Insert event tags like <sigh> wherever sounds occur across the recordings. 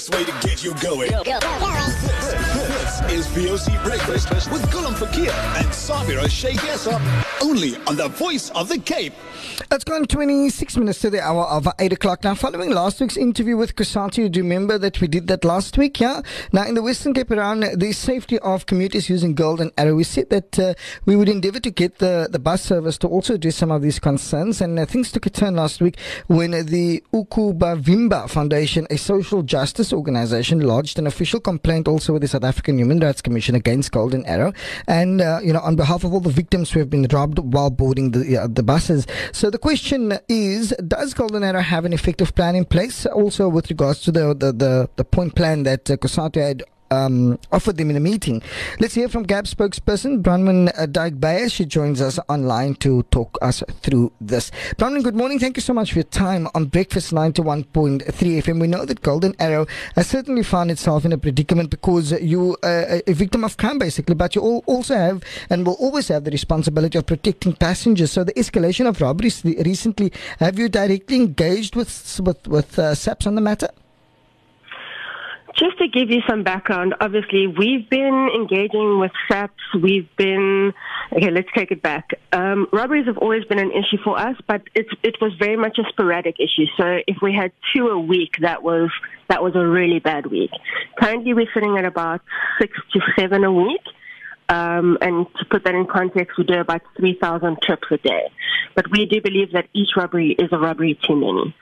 best way to get you going. This, is VOC Breakfast with Gulam Fakir and Sabira Sheikh Yasab. Only on the voice of the Cape. It's gone 26 minutes to the hour of 8 o'clock. Now, following last week's interview with COSATU, do you remember that we did that last week? Yeah. Now, in the Western Cape around the safety of commuters using Golden Arrow, we said that uh, we would endeavour to get the, the bus service to also address some of these concerns. And uh, things took a turn last week when the Ukubavimba Foundation, a social justice organisation, lodged an official complaint also with the South African Human Rights Commission against Golden Arrow. And, uh, you know, on behalf of all the victims who have been robbed while boarding the, uh, the buses. So the question is, does Golden Arrow have an effective plan in place? Also with regards to the, the, the, the point plan that uh, COSATU had um, offered them in a meeting. Let's hear from GAB spokesperson Bronwen uh, Dyke She joins us online to talk us through this. Bronwen, good morning. Thank you so much for your time on Breakfast 91.3 FM. We know that Golden Arrow has certainly found itself in a predicament because you are a victim of crime, basically, but you also have and will always have the responsibility of protecting passengers. So the escalation of robberies recently, have you directly engaged with, with, with uh, SAPS on the matter? Just to give you some background, obviously we've been engaging with SAPS. We've been okay. Let's take it back. Um, robberies have always been an issue for us, but it it was very much a sporadic issue. So if we had two a week, that was that was a really bad week. Currently, we're sitting at about six to seven a week. Um, and to put that in context, we do about 3,000 trips a day. But we do believe that each robbery is a robbery too many.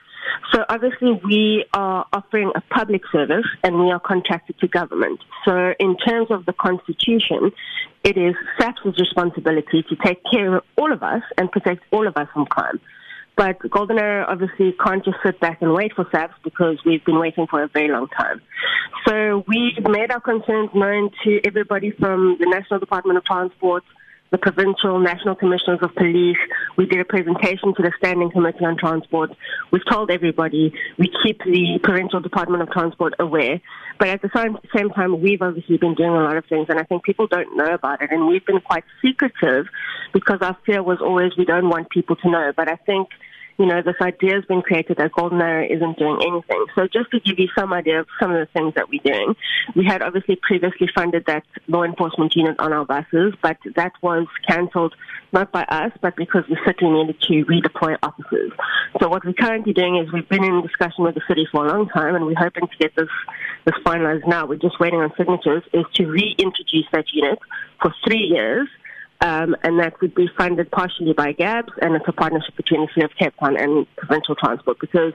So obviously we are offering a public service and we are contracted to government. So in terms of the constitution, it is SAPS's responsibility to take care of all of us and protect all of us from crime. But Golden Arrow obviously can't just sit back and wait for SAPS because we've been waiting for a very long time. So we've made our concerns known to everybody from the National Department of Transport, the provincial national commissioners of police. We did a presentation to the Standing Committee on Transport. We've told everybody. We keep the provincial Department of Transport aware. But at the same, same time, we've obviously been doing a lot of things, and I think people don't know about it. And we've been quite secretive because our fear was always we don't want people to know. But I think you know, this idea has been created that Golden Arrow isn't doing anything. So just to give you some idea of some of the things that we're doing, we had obviously previously funded that law enforcement unit on our buses, but that was cancelled not by us, but because the city needed to redeploy officers. So what we're currently doing is we've been in discussion with the city for a long time, and we're hoping to get this this finalized now. We're just waiting on signatures. Is to reintroduce that unit for three years um, and that would be funded partially by GABS, and it's a partnership between the City of Cape Town and provincial transport. Because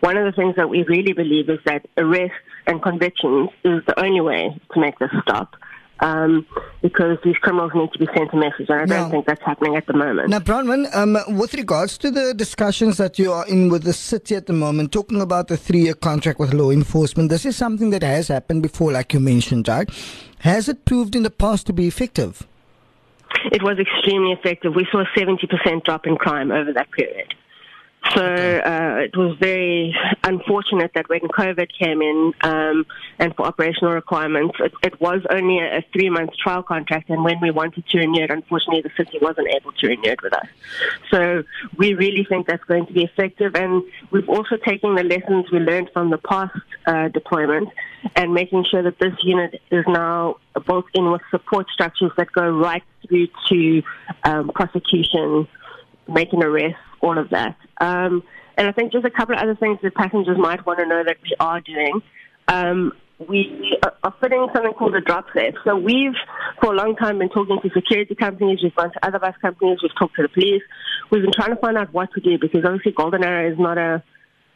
one of the things that we really believe is that arrests and convictions is the only way to make this stop. Um, because these criminals need to be sent a message, and I don't think that's happening at the moment. Now, Bronwen, um, with regards to the discussions that you are in with the city at the moment, talking about the three-year contract with law enforcement, this is something that has happened before, like you mentioned, right? Has it proved in the past to be effective? It was extremely effective. We saw a 70% drop in crime over that period. So uh, it was very unfortunate that when COVID came in um, and for operational requirements, it, it was only a, a three-month trial contract, and when we wanted to renew it, unfortunately, the city wasn't able to renew it with us. So we really think that's going to be effective, and we've also taken the lessons we learned from the past uh, deployment and making sure that this unit is now built in with support structures that go right through to um, prosecution, making arrests, all of that. Um, and I think just a couple of other things that passengers might want to know that we are doing. Um, we are fitting something called a drop safe. So we've, for a long time, been talking to security companies. We've gone to other bus companies. We've talked to the police. We've been trying to find out what to do because obviously Golden Arrow is not a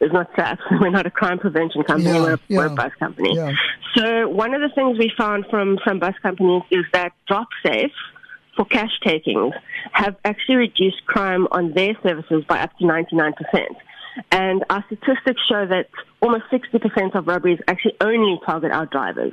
is not SAPS. <laughs> We're not a crime prevention company. Yeah, we're, a, yeah. we're, a, bus company. Yeah. So one of the things we found from some bus companies is that drop safe for cash takings have actually reduced crime on their services by up to 99%. And our statistics show that almost 60% of robberies actually only target our drivers.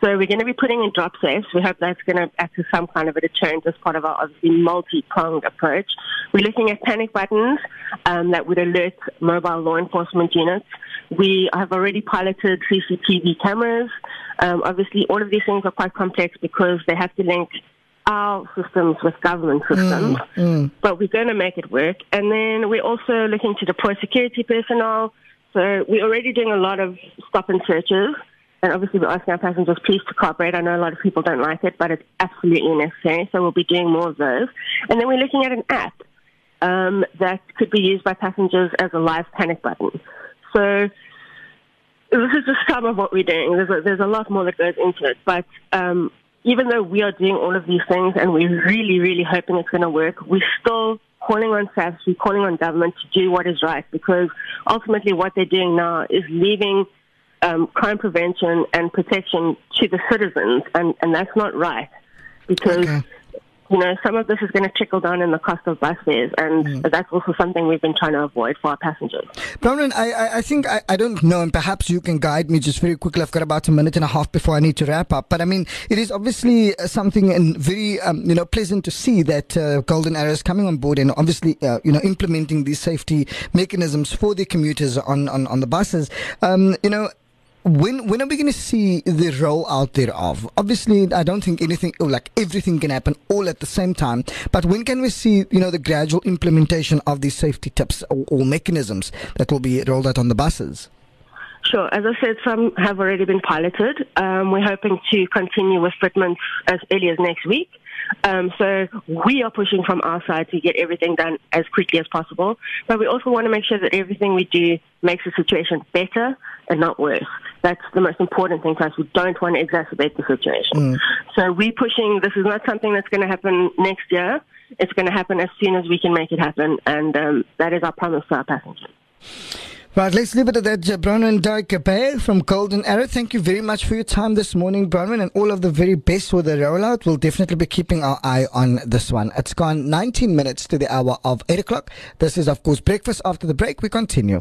So we're going to be putting in drop safes. We hope that's going to act as some kind of a deterrent as part of our obviously multi-pronged approach. We're looking at panic buttons um, that would alert mobile law enforcement units. We have already piloted CCTV cameras. Um, obviously, all of these things are quite complex because they have to link our systems with government systems, mm, mm. but we're going to make it work. And then we're also looking to deploy security personnel So we're already doing a lot of stop and searches. And obviously, we're asking our passengers please to cooperate. I know a lot of people don't like it, but it's absolutely necessary. So we'll be doing more of those. And then we're looking at an app um, that could be used by passengers as a live panic button. So this is just some of what we're doing. There's a, there's a lot more that goes into it. But um, even though we are doing all of these things and we're really, really hoping it's going to work, we're still calling on SAPS, we're calling on government to do what is right because ultimately what they're doing now is leaving um, crime prevention and protection to the citizens, and, and that's not right because. Okay you know, some of this is going to trickle down in the cost of bus fares, and mm. that's also something we've been trying to avoid for our passengers. Bronwen, I, I think I, I don't know, and perhaps you can guide me just very quickly. I've got about a minute and a half before I need to wrap up. But I mean, it is obviously uh, something and very, um, you know, pleasant to see that uh, Golden Arrow is coming on board and obviously, uh, you know, implementing these safety mechanisms for the commuters on, on, on the buses. Um, you know, when when are we going to see the rollout thereof? Obviously, I don't think anything oh, like everything can happen all at the same time. But when can we see you know the gradual implementation of these safety tips or, or mechanisms that will be rolled out on the buses? Sure. As I said, some have already been piloted. Um, we're hoping to continue with fitments as early as next week. Um, so we are pushing from our side to get everything done as quickly as possible. But we also want to make sure that everything we do makes the situation better and not worse. That's the most important thing for us. We don't want to exacerbate the situation. Mm. So we're pushing. This is not something that's going to happen next year. It's going to happen as soon as we can make it happen, and um, that is our promise to our passengers. Right, let's leave it at that. Bronwen Dyke from Golden Arrow. Thank you very much for your time this morning, Bronwen, and all of the very best with the rollout. We'll definitely be keeping our eye on this one. It's gone 19 minutes to the hour of 8 o'clock. This is, of course, breakfast after the break. We continue.